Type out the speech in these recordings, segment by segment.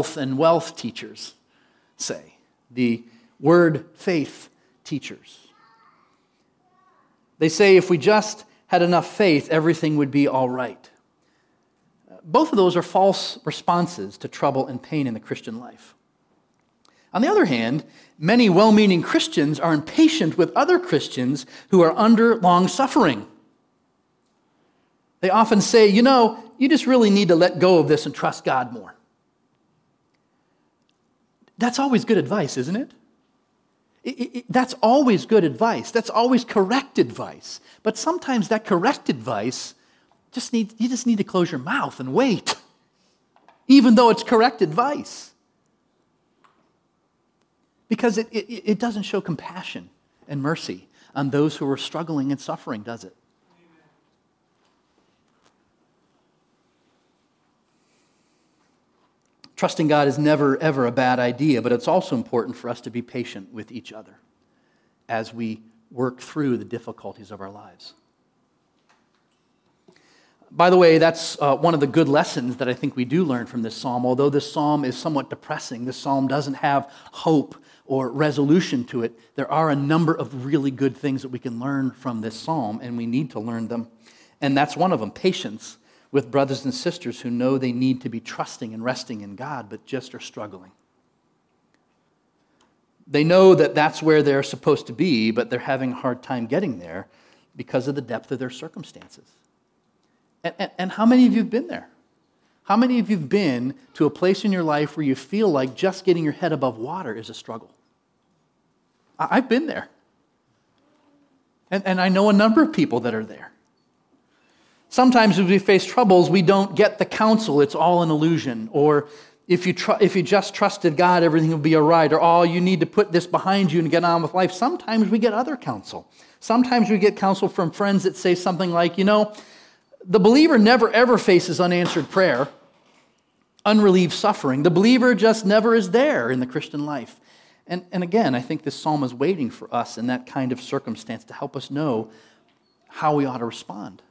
health and wealth teachers say, the word faith teachers. They say if we just had enough faith, everything would be all right. Both of those are false responses to trouble and pain in the Christian life. On the other hand, many well meaning Christians are impatient with other Christians who are under long suffering. They often say, you know, you just really need to let go of this and trust God more. That's always good advice, isn't it? It, it, it? That's always good advice. That's always correct advice. But sometimes that correct advice just need, you just need to close your mouth and wait, even though it's correct advice. Because it, it, it doesn't show compassion and mercy on those who are struggling and suffering, does it? Trusting God is never, ever a bad idea, but it's also important for us to be patient with each other as we work through the difficulties of our lives. By the way, that's uh, one of the good lessons that I think we do learn from this psalm. Although this psalm is somewhat depressing, this psalm doesn't have hope or resolution to it. There are a number of really good things that we can learn from this psalm, and we need to learn them. And that's one of them patience with brothers and sisters who know they need to be trusting and resting in God, but just are struggling. They know that that's where they're supposed to be, but they're having a hard time getting there because of the depth of their circumstances. And, and, and how many of you have been there? How many of you have been to a place in your life where you feel like just getting your head above water is a struggle? I've been there. And, and I know a number of people that are there. Sometimes as we face troubles, we don't get the counsel, it's all an illusion. Or if you, tr- if you just trusted God, everything would be all right. Or, oh, you need to put this behind you and get on with life. Sometimes we get other counsel. Sometimes we get counsel from friends that say something like, you know, the believer never ever faces unanswered prayer, unrelieved suffering. The believer just never is there in the Christian life. And, and again, I think this psalm is waiting for us in that kind of circumstance to help us know how we ought to respond.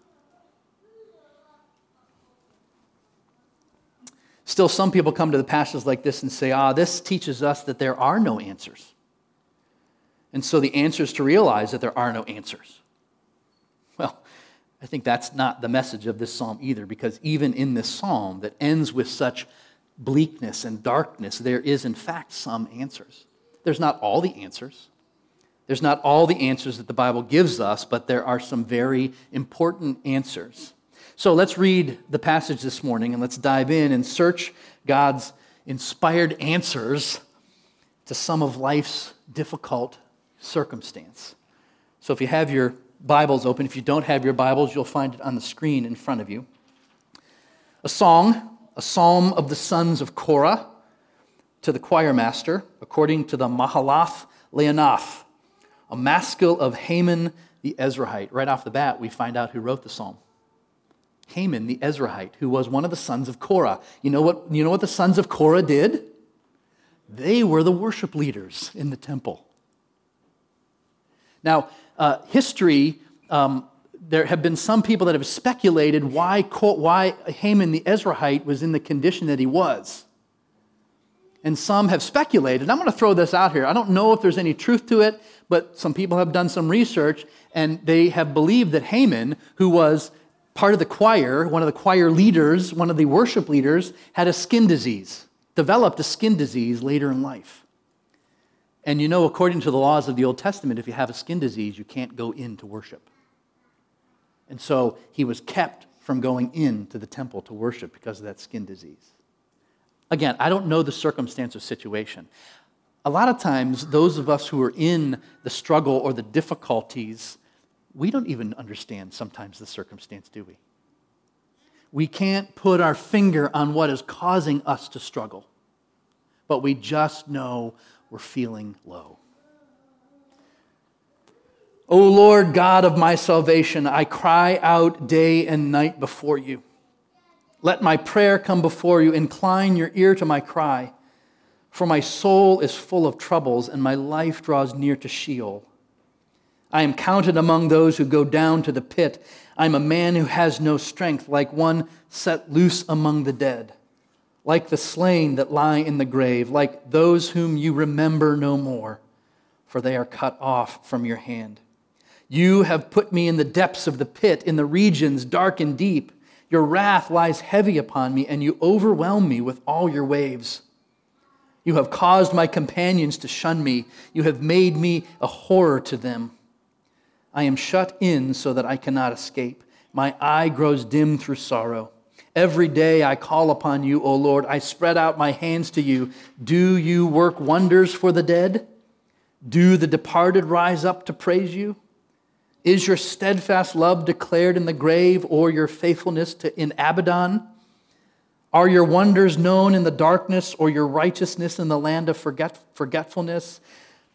Still, some people come to the passages like this and say, ah, this teaches us that there are no answers. And so the answer is to realize that there are no answers. Well, I think that's not the message of this psalm either, because even in this psalm that ends with such bleakness and darkness, there is in fact some answers. There's not all the answers. There's not all the answers that the Bible gives us, but there are some very important answers. So let's read the passage this morning and let's dive in and search God's inspired answers to some of life's difficult circumstance. So if you have your Bibles open, if you don't have your Bibles, you'll find it on the screen in front of you. A song, a psalm of the sons of Korah to the choir master, according to the Mahalath Leannoth, a maskil of Heman the Ezrahite. Right off the bat, we find out who wrote the psalm. Heman the Ezrahite, who was one of the sons of Korah. You know what, you know what the sons of Korah did? They were the worship leaders in the temple. Now, uh, history, um, there have been some people that have speculated why, why Heman the Ezrahite was in the condition that he was. And some have speculated. I'm going to throw this out here. I don't know if there's any truth to it, but some people have done some research and they have believed that Heman, who was part of the choir, one of the choir leaders, one of the worship leaders, had a skin disease, developed a skin disease later in life. And you know, according to the laws of the Old Testament, if you have a skin disease, you can't go into worship. And so he was kept from going into the temple to worship because of that skin disease. Again, I don't know the circumstance or situation. A lot of times, those of us who are in the struggle or the difficulties we don't even understand sometimes the circumstance, do we? We can't put our finger on what is causing us to struggle, but we just know we're feeling low. O Lord God of my salvation, I cry out day and night before you. Let my prayer come before you. Incline your ear to my cry. For my soul is full of troubles, and my life draws near to Sheol. I am counted among those who go down to the pit. I am a man who has no strength, like one set loose among the dead. like the slain that lie in the grave, like those whom you remember no more, for they are cut off from your hand. You have put me in the depths of the pit, in the regions dark and deep. Your wrath lies heavy upon me, and you overwhelm me with all your waves. You have caused my companions to shun me. You have made me a horror to them. I am shut in so that I cannot escape. My eye grows dim through sorrow. Every day I call upon you, O Lord. I spread out my hands to you. Do you work wonders for the dead? Do the departed rise up to praise you? Is your steadfast love declared in the grave or your faithfulness to, in Abaddon? Are your wonders known in the darkness or your righteousness in the land of forget, forgetfulness?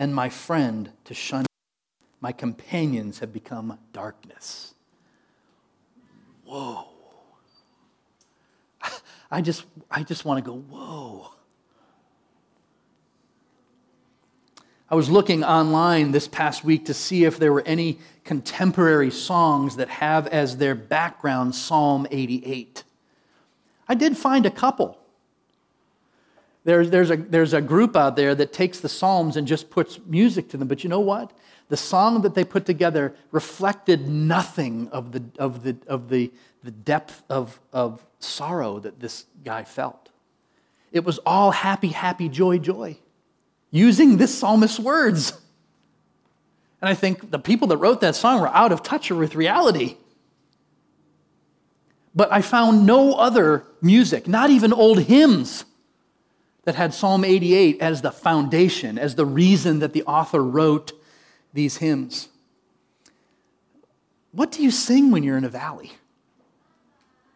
and my friend to shun. My companions have become darkness. Whoa. I just, I just want to go, whoa. I was looking online this past week to see if there were any contemporary songs that have as their background Psalm 88. I did find a couple. There's, there's, a, there's a group out there that takes the Psalms and just puts music to them. But you know what? The song that they put together reflected nothing of the, of the, of the, the depth of, of sorrow that this guy felt. It was all happy, happy, joy, joy, using this psalmist's words. And I think the people that wrote that song were out of touch with reality. But I found no other music, not even old hymns, that had Psalm 88 as the foundation, as the reason that the author wrote these hymns. What do you sing when you're in a valley?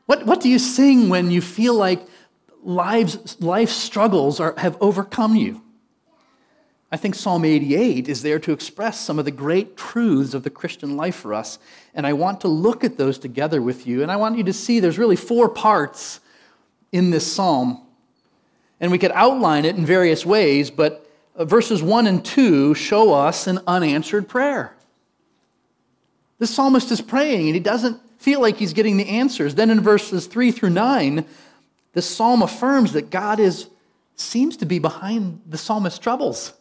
What, what do you sing when you feel like life's, life struggles are, have overcome you? I think Psalm 88 is there to express some of the great truths of the Christian life for us. And I want to look at those together with you. And I want you to see there's really four parts in this psalm. And we could outline it in various ways, but uh, verses 1 and 2 show us an unanswered prayer. The psalmist is praying and he doesn't feel like he's getting the answers. Then in verses 3 through 9, the psalm affirms that God is, seems to be behind the psalmist's troubles.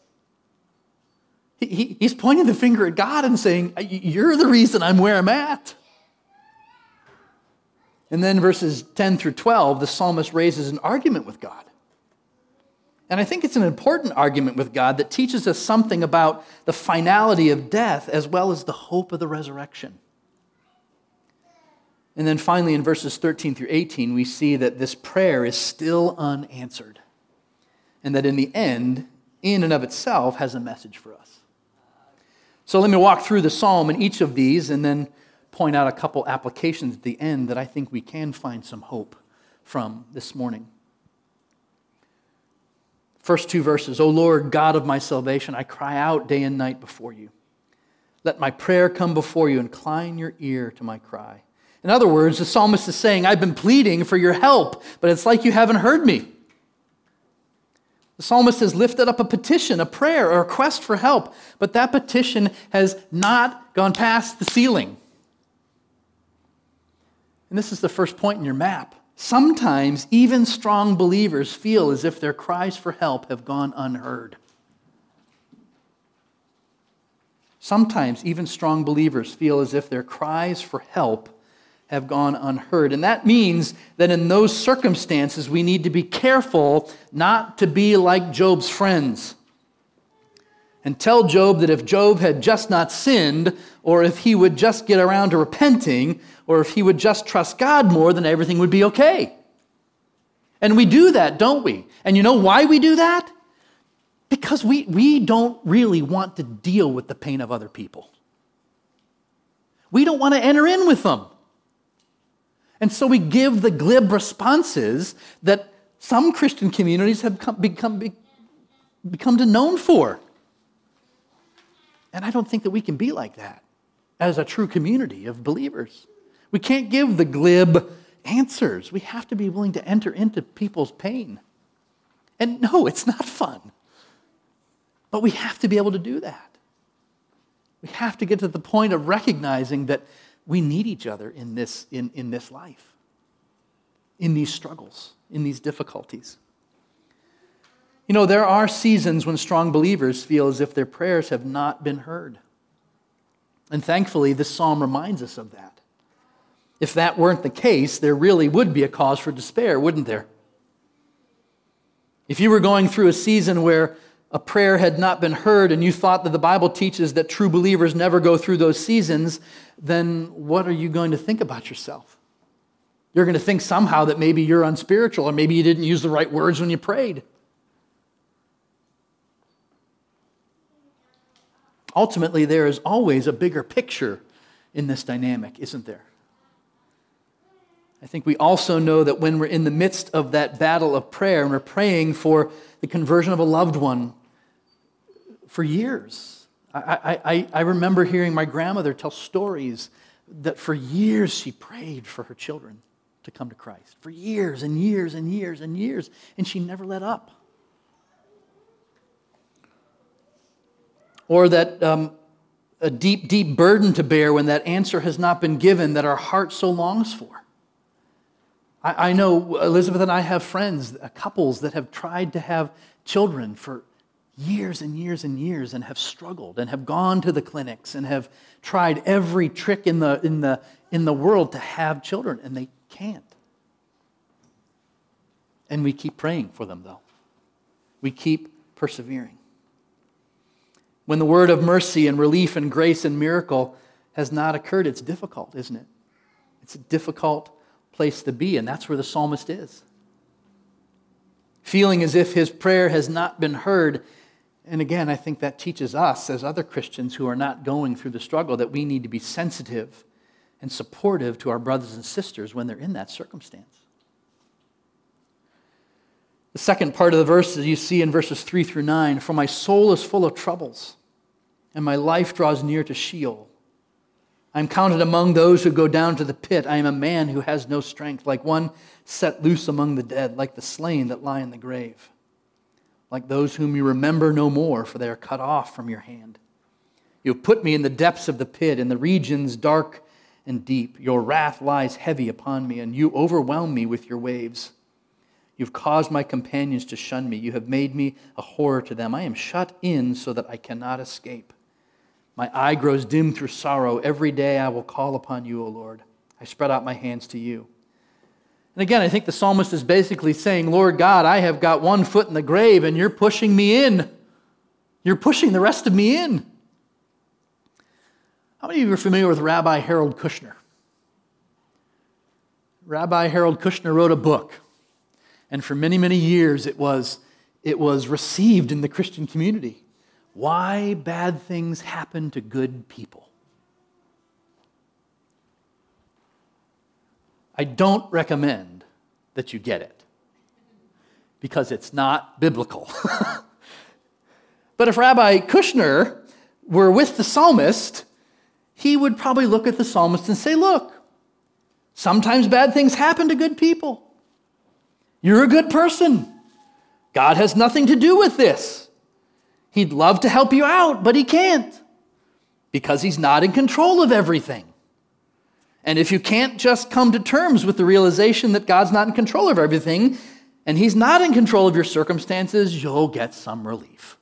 He, he's pointing the finger at God and saying, You're the reason I'm where I'm at. And then verses 10 through 12, the psalmist raises an argument with God. And I think it's an important argument with God that teaches us something about the finality of death as well as the hope of the resurrection. And then finally, in verses 13 through 18, we see that this prayer is still unanswered. And that in the end, in and of itself, has a message for us. So let me walk through the psalm in each of these and then point out a couple applications at the end that I think we can find some hope from this morning. First two verses O Lord, God of my salvation, I cry out day and night before you. Let my prayer come before you. Incline your ear to my cry. In other words, the psalmist is saying, I've been pleading for your help, but it's like you haven't heard me. The psalmist has lifted up a petition, a prayer, a request for help, but that petition has not gone past the ceiling. And this is the first point in your map. Sometimes even strong believers feel as if their cries for help have gone unheard. Sometimes even strong believers feel as if their cries for help have gone unheard. And that means that in those circumstances, we need to be careful not to be like Job's friends. And tell Job that if Job had just not sinned, or if he would just get around to repenting, or if he would just trust God more, then everything would be okay. And we do that, don't we? And you know why we do that? Because we, we don't really want to deal with the pain of other people. We don't want to enter in with them. And so we give the glib responses that some Christian communities have come, become, become known for. And I don't think that we can be like that as a true community of believers. We can't give the glib answers. We have to be willing to enter into people's pain. And no, it's not fun. But we have to be able to do that. We have to get to the point of recognizing that we need each other in this, in, in this life, in these struggles, in these difficulties. You know, there are seasons when strong believers feel as if their prayers have not been heard. And thankfully, this psalm reminds us of that. If that weren't the case, there really would be a cause for despair, wouldn't there? If you were going through a season where a prayer had not been heard and you thought that the Bible teaches that true believers never go through those seasons, then what are you going to think about yourself? You're going to think somehow that maybe you're unspiritual or maybe you didn't use the right words when you prayed. Ultimately, there is always a bigger picture in this dynamic, isn't there? I think we also know that when we're in the midst of that battle of prayer and we're praying for the conversion of a loved one for years, I, I, I remember hearing my grandmother tell stories that for years she prayed for her children to come to Christ. For years and years and years and years, and she never let up. Or that um, a deep, deep burden to bear when that answer has not been given that our heart so longs for. I, I know Elizabeth and I have friends, uh, couples that have tried to have children for years and years and years and have struggled and have gone to the clinics and have tried every trick in the, in the, in the world to have children, and they can't. And we keep praying for them, though. We keep persevering. When the word of mercy and relief and grace and miracle has not occurred, it's difficult, isn't it? It's a difficult place to be, and that's where the psalmist is. Feeling as if his prayer has not been heard. And again, I think that teaches us, as other Christians who are not going through the struggle, that we need to be sensitive and supportive to our brothers and sisters when they're in that circumstance. The second part of the verse you see in verses 3 through 9 For my soul is full of troubles, and my life draws near to Sheol. I am counted among those who go down to the pit. I am a man who has no strength, like one set loose among the dead, like the slain that lie in the grave, like those whom you remember no more, for they are cut off from your hand. You have put me in the depths of the pit, in the regions dark and deep. Your wrath lies heavy upon me, and you overwhelm me with your waves. You've caused my companions to shun me. You have made me a horror to them. I am shut in so that I cannot escape. My eye grows dim through sorrow. Every day I will call upon you, O Lord. I spread out my hands to you. And again, I think the psalmist is basically saying, Lord God, I have got one foot in the grave and you're pushing me in. You're pushing the rest of me in. How many of you are familiar with Rabbi Harold Kushner? Rabbi Harold Kushner wrote a book, and for many, many years it was, it was received in the Christian community why bad things happen to good people. I don't recommend that you get it because it's not biblical. but if Rabbi Kushner were with the psalmist, he would probably look at the psalmist and say, Look, sometimes bad things happen to good people. You're a good person. God has nothing to do with this. He'd love to help you out, but he can't because he's not in control of everything. And if you can't just come to terms with the realization that God's not in control of everything and he's not in control of your circumstances, you'll get some relief.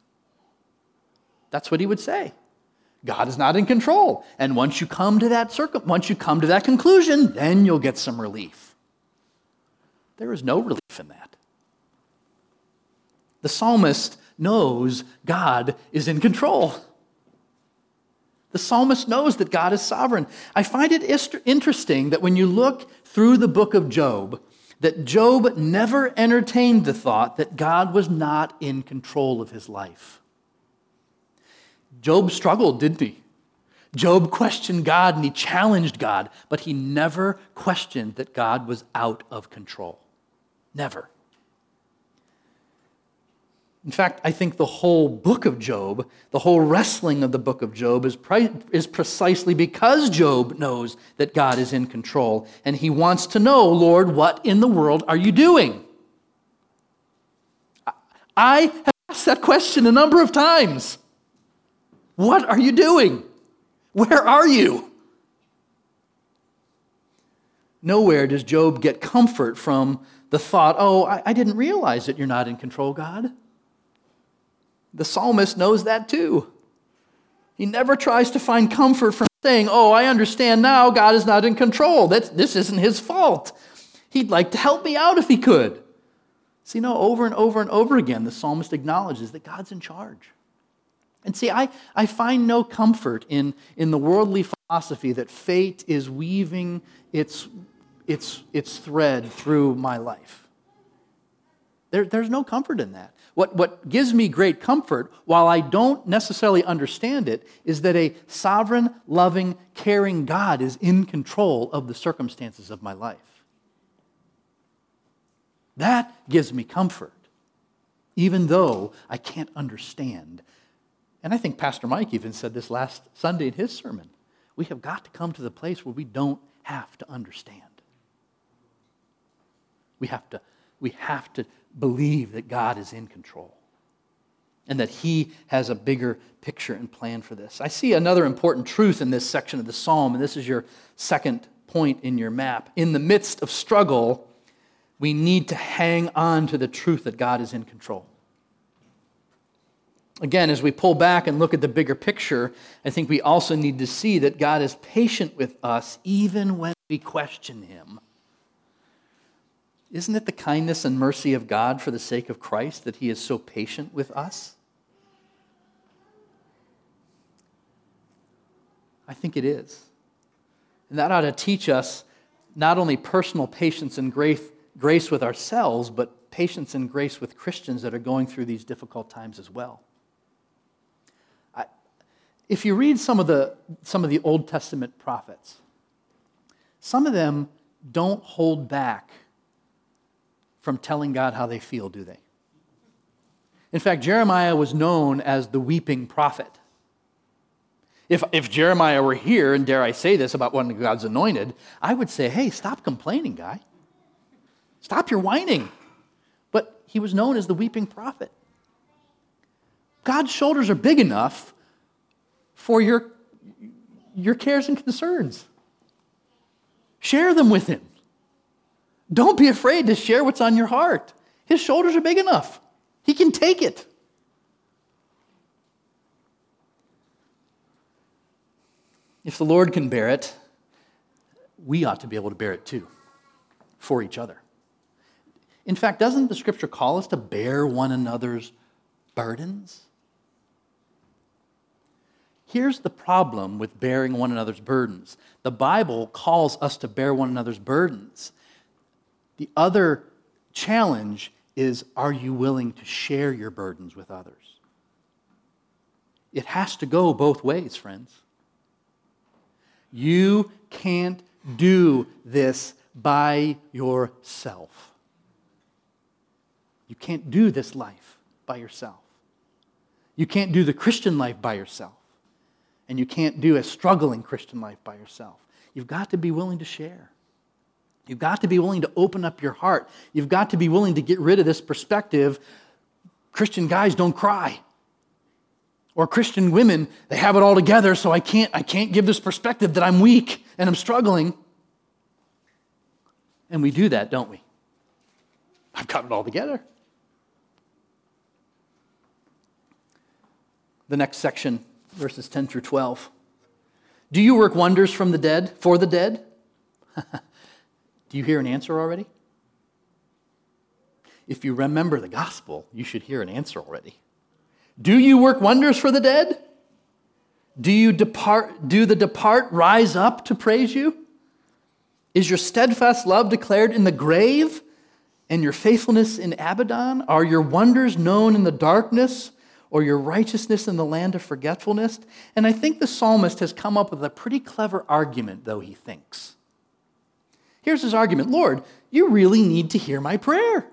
That's what he would say. God is not in control. And once you come to that circum- once you come to that conclusion, then you'll get some relief. There is no relief in that. The psalmist knows God is in control. The psalmist knows that God is sovereign. I find it interesting that when you look through the book of Job, that Job never entertained the thought that God was not in control of his life. Job struggled, didn't he? Job questioned God and he challenged God, but he never questioned that God was out of control. Never. In fact, I think the whole book of Job, the whole wrestling of the book of Job, is, pre- is precisely because Job knows that God is in control. And he wants to know, Lord, what in the world are you doing? I have asked that question a number of times. What are you doing? Where are you? Nowhere does Job get comfort from the thought, oh, I, I didn't realize that you're not in control, God. The psalmist knows that too. He never tries to find comfort from saying, Oh, I understand now, God is not in control. That's, this isn't his fault. He'd like to help me out if he could. See, no, over and over and over again, the psalmist acknowledges that God's in charge. And see, I, I find no comfort in, in the worldly philosophy that fate is weaving its, its, its thread through my life. There, there's no comfort in that. What, what gives me great comfort, while I don't necessarily understand it, is that a sovereign, loving, caring God is in control of the circumstances of my life. That gives me comfort, even though I can't understand. And I think Pastor Mike even said this last Sunday in his sermon. We have got to come to the place where we don't have to understand. We have to, we have to believe that God is in control and that He has a bigger picture and plan for this. I see another important truth in this section of the psalm, and this is your second point in your map. In the midst of struggle, we need to hang on to the truth that God is in control. Again, as we pull back and look at the bigger picture, I think we also need to see that God is patient with us even when we question Him. Isn't it the kindness and mercy of God for the sake of Christ that He is so patient with us? I think it is. And that ought to teach us not only personal patience and grace, with ourselves, but patience and grace with Christians that are going through these difficult times as well. I, if you read some of, the, some of the Old Testament prophets, some of them don't hold back from telling God how they feel, do they? In fact, Jeremiah was known as the weeping prophet. If, if Jeremiah were here, and dare I say this about one of God's anointed, I would say, hey, stop complaining, guy. Stop your whining. But he was known as the weeping prophet. God's shoulders are big enough for your, your cares and concerns. Share them with him. Don't be afraid to share what's on your heart. His shoulders are big enough, he can take it. If the Lord can bear it, we ought to be able to bear it too for each other. In fact, doesn't the scripture call us to bear one another's burdens? Here's the problem with bearing one another's burdens the Bible calls us to bear one another's burdens. The other challenge is are you willing to share your burdens with others? It has to go both ways, friends. You can't do this by yourself. You can't do this life by yourself. You can't do the Christian life by yourself. And you can't do a struggling Christian life by yourself. You've got to be willing to share. You've got to be willing to open up your heart. You've got to be willing to get rid of this perspective Christian guys don't cry. Or Christian women, they have it all together, so I can't, I can't give this perspective that I'm weak and I'm struggling. And we do that, don't we? I've got it all together. The next section, verses 10 through 12. Do you work wonders from the dead, for the dead? Do you hear an answer already? If you remember the gospel, you should hear an answer already. Do you work wonders for the dead? Do you depart do the depart rise up to praise you? Is your steadfast love declared in the grave and your faithfulness in Abaddon? Are your wonders known in the darkness or your righteousness in the land of forgetfulness? And I think the psalmist has come up with a pretty clever argument, though he thinks. Here's his argument Lord, you really need to hear my prayer.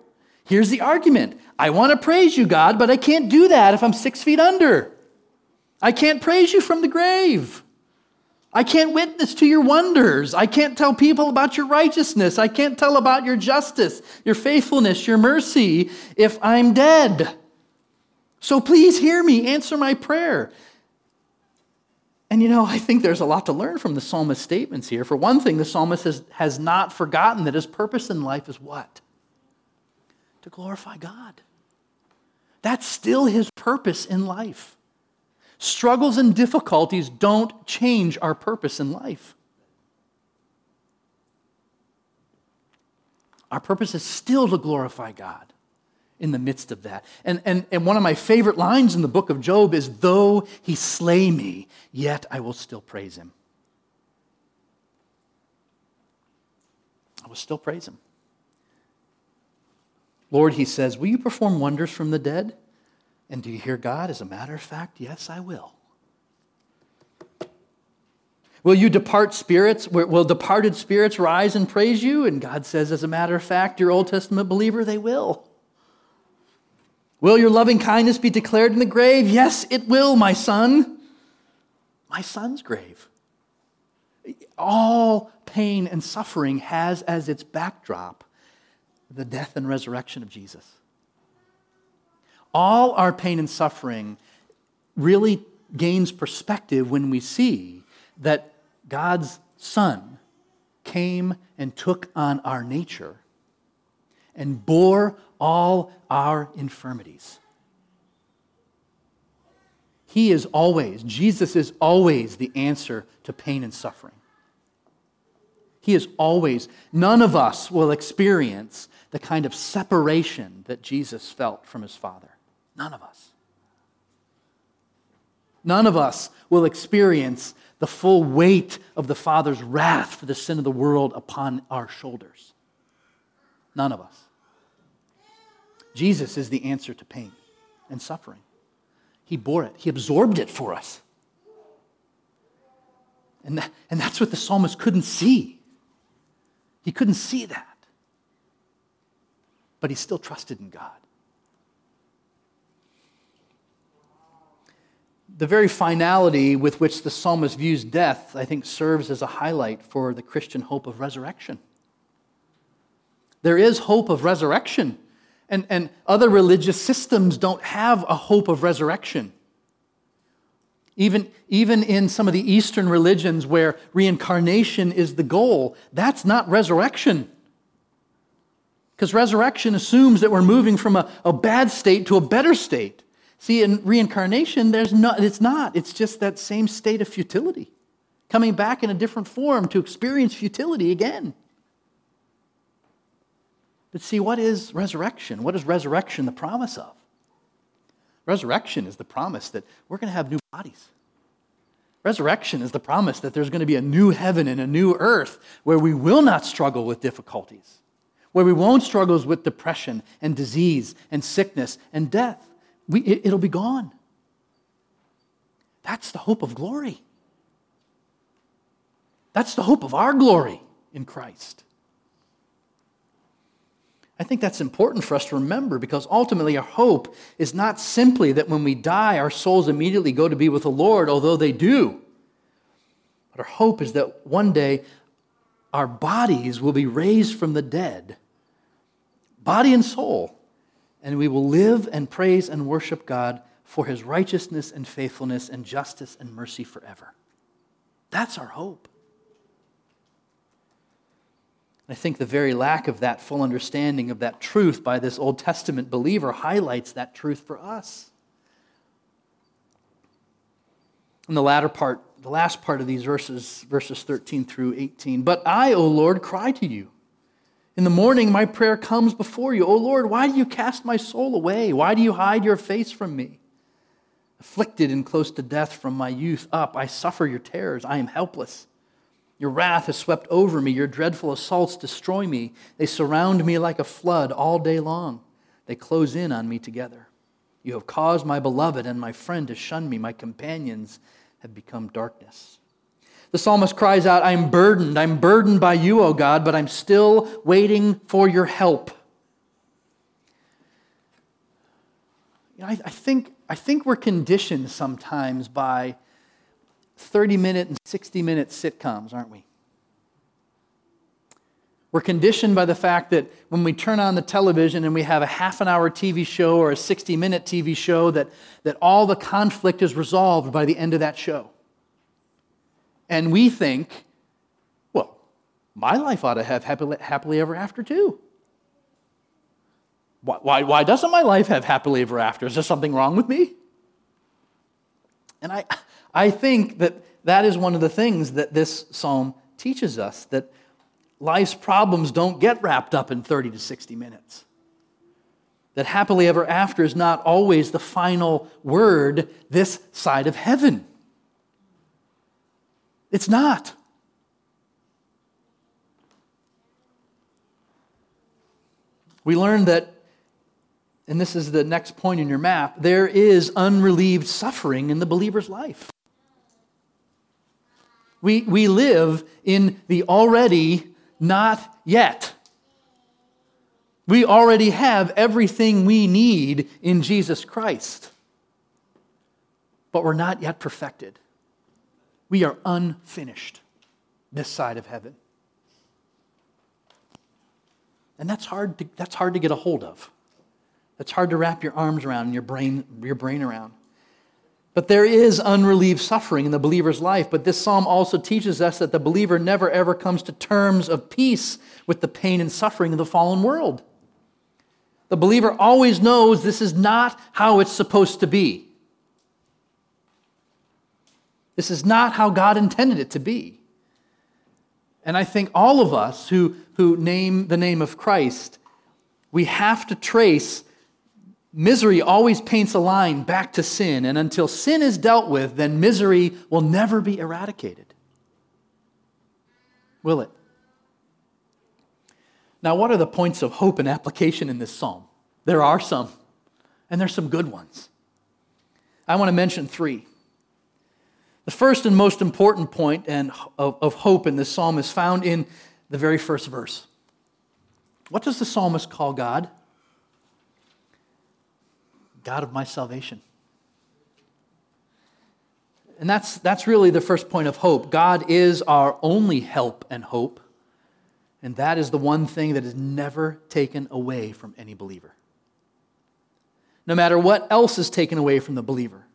Here's the argument I want to praise you, God, but I can't do that if I'm six feet under. I can't praise you from the grave. I can't witness to your wonders. I can't tell people about your righteousness. I can't tell about your justice, your faithfulness, your mercy if I'm dead. So please hear me, answer my prayer. And you know, I think there's a lot to learn from the psalmist's statements here. For one thing, the psalmist has, has not forgotten that his purpose in life is what? To glorify God. That's still his purpose in life. Struggles and difficulties don't change our purpose in life. Our purpose is still to glorify God in the midst of that. And, and, and one of my favorite lines in the book of Job is Though he slay me, yet I will still praise him. I will still praise him. Lord, he says, Will you perform wonders from the dead? And do you hear God? As a matter of fact, yes, I will. Will you depart spirits? Will departed spirits rise and praise you? And God says, as a matter of fact, your Old Testament believer, they will. Will your loving kindness be declared in the grave? Yes, it will, my son. My son's grave. All pain and suffering has as its backdrop the death and resurrection of Jesus. All our pain and suffering really gains perspective when we see that God's Son came and took on our nature and bore all our infirmities. He is always, Jesus is always the answer to pain and suffering. He is always, none of us will experience the kind of separation that Jesus felt from his Father. None of us. None of us will experience the full weight of the Father's wrath for the sin of the world upon our shoulders. None of us. Jesus is the answer to pain and suffering. He bore it, He absorbed it for us. And, that, and that's what the psalmist couldn't see. He couldn't see that. But he still trusted in God. The very finality with which the psalmist views death, I think, serves as a highlight for the Christian hope of resurrection. There is hope of resurrection and, and other religious systems don't have a hope of resurrection. Even, even in some of the Eastern religions where reincarnation is the goal, that's not resurrection. Because resurrection assumes that we're moving from a, a bad state to a better state. See, in reincarnation, there's no, it's not. It's just that same state of futility, coming back in a different form to experience futility again. But see, what is resurrection? What is resurrection the promise of? Resurrection is the promise that we're going to have new bodies. Resurrection is the promise that there's going to be a new heaven and a new earth where we will not struggle with difficulties, where we won't struggle with depression and disease and sickness and death. We, it, it'll be gone. That's the hope of glory. That's the hope of our glory in Christ. I think that's important for us to remember because ultimately our hope is not simply that when we die, our souls immediately go to be with the Lord, although they do. But our hope is that one day our bodies will be raised from the dead, body and soul, and we will live and praise and worship God for his righteousness and faithfulness and justice and mercy forever. That's our hope. I think the very lack of that full understanding of that truth by this Old Testament believer highlights that truth for us. In the latter part, the last part of these verses, verses 13 through 18. But I, O Lord, cry to you. In the morning, my prayer comes before you. O Lord, why do you cast my soul away? Why do you hide your face from me? Afflicted and close to death from my youth up, I suffer your terrors. I am helpless. Your wrath has swept over me. Your dreadful assaults destroy me. They surround me like a flood all day long. They close in on me together. You have caused my beloved and my friend to shun me. My companions have become darkness. The psalmist cries out, I'm burdened. I'm burdened by you, O God, but I'm still waiting for your help. you know, I, I, think, I think we're conditioned sometimes by 30 minute and 60 minute sitcoms, aren't we? We're conditioned by the fact that when we turn on the television and we have a half an hour TV show or a 60 minute TV show, that, that all the conflict is resolved by the end of that show. And we think, well, my life ought to have happily, happily ever after too. Why, why, why doesn't my life have happily ever after? Is there something wrong with me? And I, I think that that is one of the things that this psalm teaches us that life's problems don't get wrapped up in 30 to 60 minutes. That happily ever after is not always the final word this side of heaven. It's not. We learn that, and this is the next point in your map, there is unrelieved suffering in the believer's life. We, we live in the already not yet. We already have everything we need in Jesus Christ, but we're not yet perfected. We are unfinished this side of heaven. And that's hard to, that's hard to get a hold of. That's hard to wrap your arms around and your brain, your brain around. But there is unrelieved suffering in the believer's life. But this psalm also teaches us that the believer never ever comes to terms of peace with the pain and suffering of the fallen world. The believer always knows this is not how it's supposed to be. This is not how God intended it to be. And I think all of us who, who name the name of Christ, we have to trace misery always paints a line back to sin. And until sin is dealt with, then misery will never be eradicated. Will it? Now, what are the points of hope and application in this psalm? There are some, and there's some good ones. I want to mention three. The first and most important point and of, of hope in this psalm is found in the very first verse. What does the psalmist call God? God of my salvation. And that's, that's really the first point of hope. God is our only help and hope. And that is the one thing that is never taken away from any believer. No matter what else is taken away from the believer,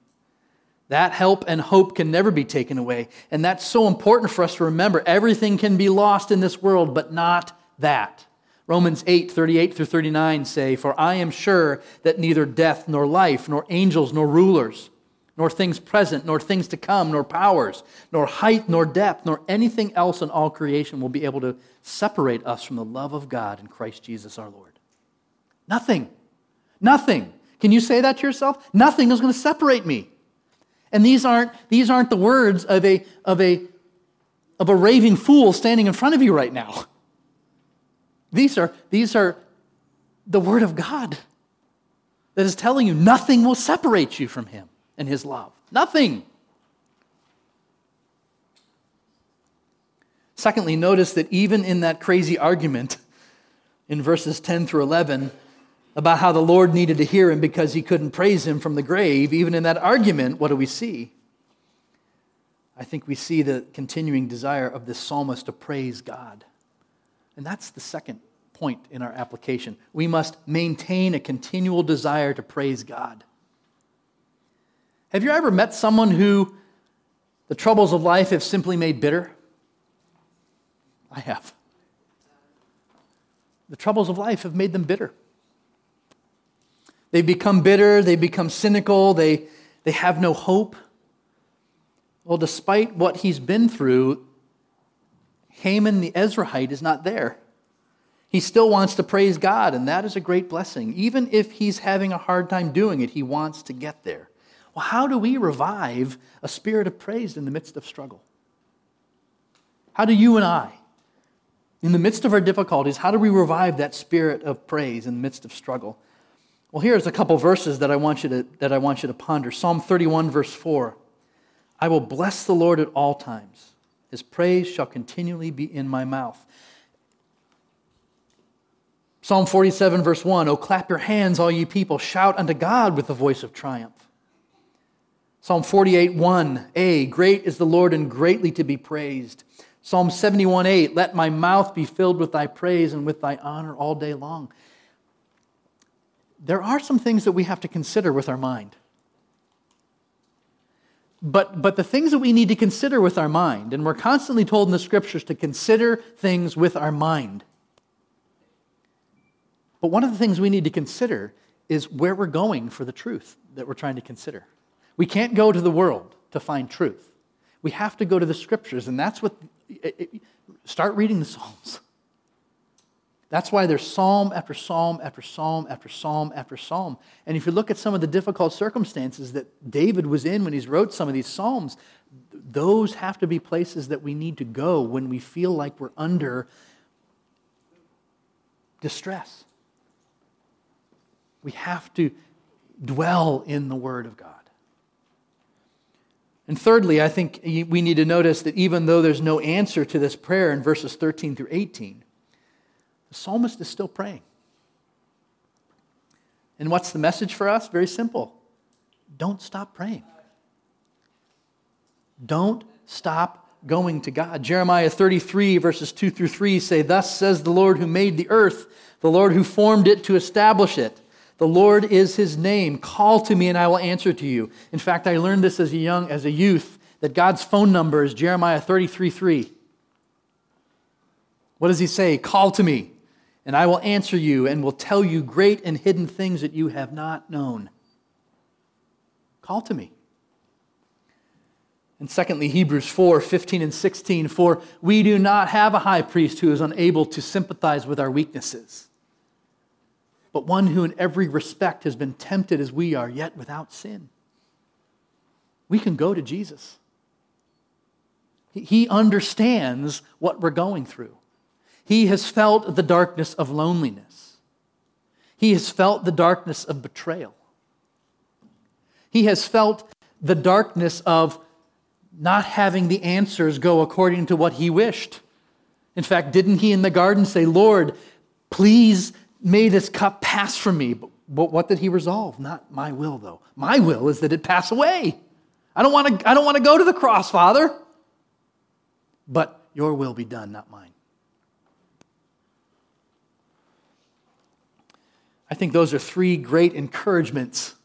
that help and hope can never be taken away. And that's so important for us to remember. Everything can be lost in this world, but not that. Romans 8, 38 through 39 say, For I am sure that neither death, nor life, nor angels, nor rulers, nor things present, nor things to come, nor powers, nor height, nor depth, nor anything else in all creation will be able to separate us from the love of God in Christ Jesus our Lord. Nothing. Nothing. Can you say that to yourself? Nothing is going to separate me. And these aren't, these aren't the words of a, of, a, of a raving fool standing in front of you right now. These are, these are the Word of God that is telling you nothing will separate you from Him and His love. Nothing. Secondly, notice that even in that crazy argument in verses 10 through 11, about how the Lord needed to hear him because he couldn't praise him from the grave, even in that argument, what do we see? I think we see the continuing desire of this psalmist to praise God. And that's the second point in our application. We must maintain a continual desire to praise God. Have you ever met someone who the troubles of life have simply made bitter? I have. The troubles of life have made them bitter. They've become bitter, they become cynical, they, they have no hope. Well, despite what he's been through, Heman the Ezrahite is not there. He still wants to praise God, and that is a great blessing. Even if he's having a hard time doing it, he wants to get there. Well, how do we revive a spirit of praise in the midst of struggle? How do you and I, in the midst of our difficulties, how do we revive that spirit of praise in the midst of struggle? Well, here's a couple verses that I want you to, that I want you to ponder. Psalm 31, verse 4. I will bless the Lord at all times. His praise shall continually be in my mouth. Psalm 47, verse 1 Oh, clap your hands, all ye people, shout unto God with the voice of triumph. Psalm 48, 1a Great is the Lord and greatly to be praised. Psalm 71, 8 Let my mouth be filled with thy praise and with thy honor all day long. There are some things that we have to consider with our mind. But, but the things that we need to consider with our mind, and we're constantly told in the scriptures to consider things with our mind. But one of the things we need to consider is where we're going for the truth that we're trying to consider. We can't go to the world to find truth. We have to go to the scriptures, and that's what. Start reading the Psalms. That's why there's psalm after psalm after psalm after psalm after psalm. And if you look at some of the difficult circumstances that David was in when he wrote some of these psalms, those have to be places that we need to go when we feel like we're under distress. We have to dwell in the Word of God. And thirdly, I think we need to notice that even though there's no answer to this prayer in verses 13 through 18, the psalmist is still praying. And what's the message for us? Very simple don't stop praying. Don't stop going to God. Jeremiah 33, verses 2 through 3 say, Thus says the Lord who made the earth, the Lord who formed it to establish it. The Lord is his name. Call to me and I will answer to you. In fact, I learned this as a young as a youth that God's phone number is Jeremiah 33 3. What does he say? Call to me and I will answer you and will tell you great and hidden things that you have not known. Call to me. And secondly, Hebrews 4 15 and 16. For we do not have a high priest who is unable to sympathize with our weaknesses but one who in every respect has been tempted as we are, yet without sin. We can go to Jesus. He understands what we're going through. He has felt the darkness of loneliness. He has felt the darkness of betrayal. He has felt the darkness of not having the answers go according to what he wished. In fact, didn't he in the garden say, Lord, please May this cup pass from me. But, what did he resolve? Not my will, though. My will is that it pass away. I don't want to, I don't want to go to the cross, Father. But your will be done, not mine. I think those are three great encouragements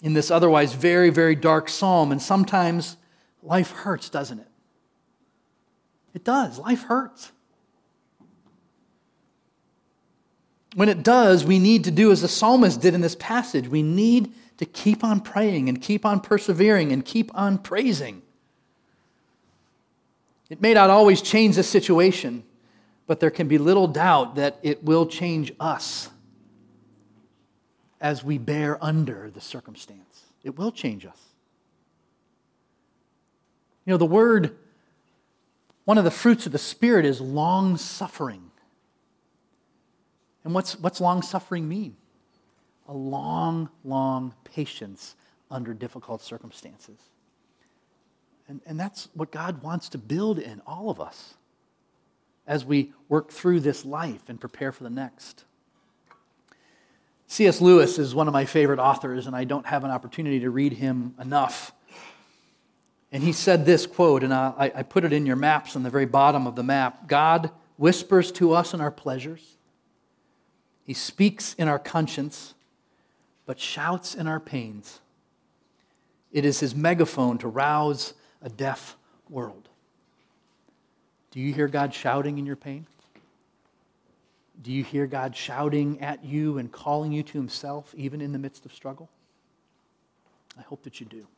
in this otherwise very, very dark psalm. And sometimes life hurts, doesn't it? It does. Life hurts. when it does, we need to do as the psalmist did in this passage. We need to keep on praying and keep on persevering and keep on praising. It may not always change the situation, but there can be little doubt that it will change us as we bear under the circumstance. It will change us. You know, the word, one of the fruits of the Spirit is long suffering. And what's, what's long suffering mean? A long, long patience under difficult circumstances. And, and that's what God wants to build in all of us as we work through this life and prepare for the next. C.S. Lewis is one of my favorite authors, and I don't have an opportunity to read him enough. And he said this quote, and I, I put it in your maps on the very bottom of the map God whispers to us in our pleasures he speaks in our conscience, but shouts in our pains. It is his megaphone to rouse a deaf world. Do you hear God shouting in your pain? Do you hear God shouting at you and calling you to himself, even in the midst of struggle? I hope that you do.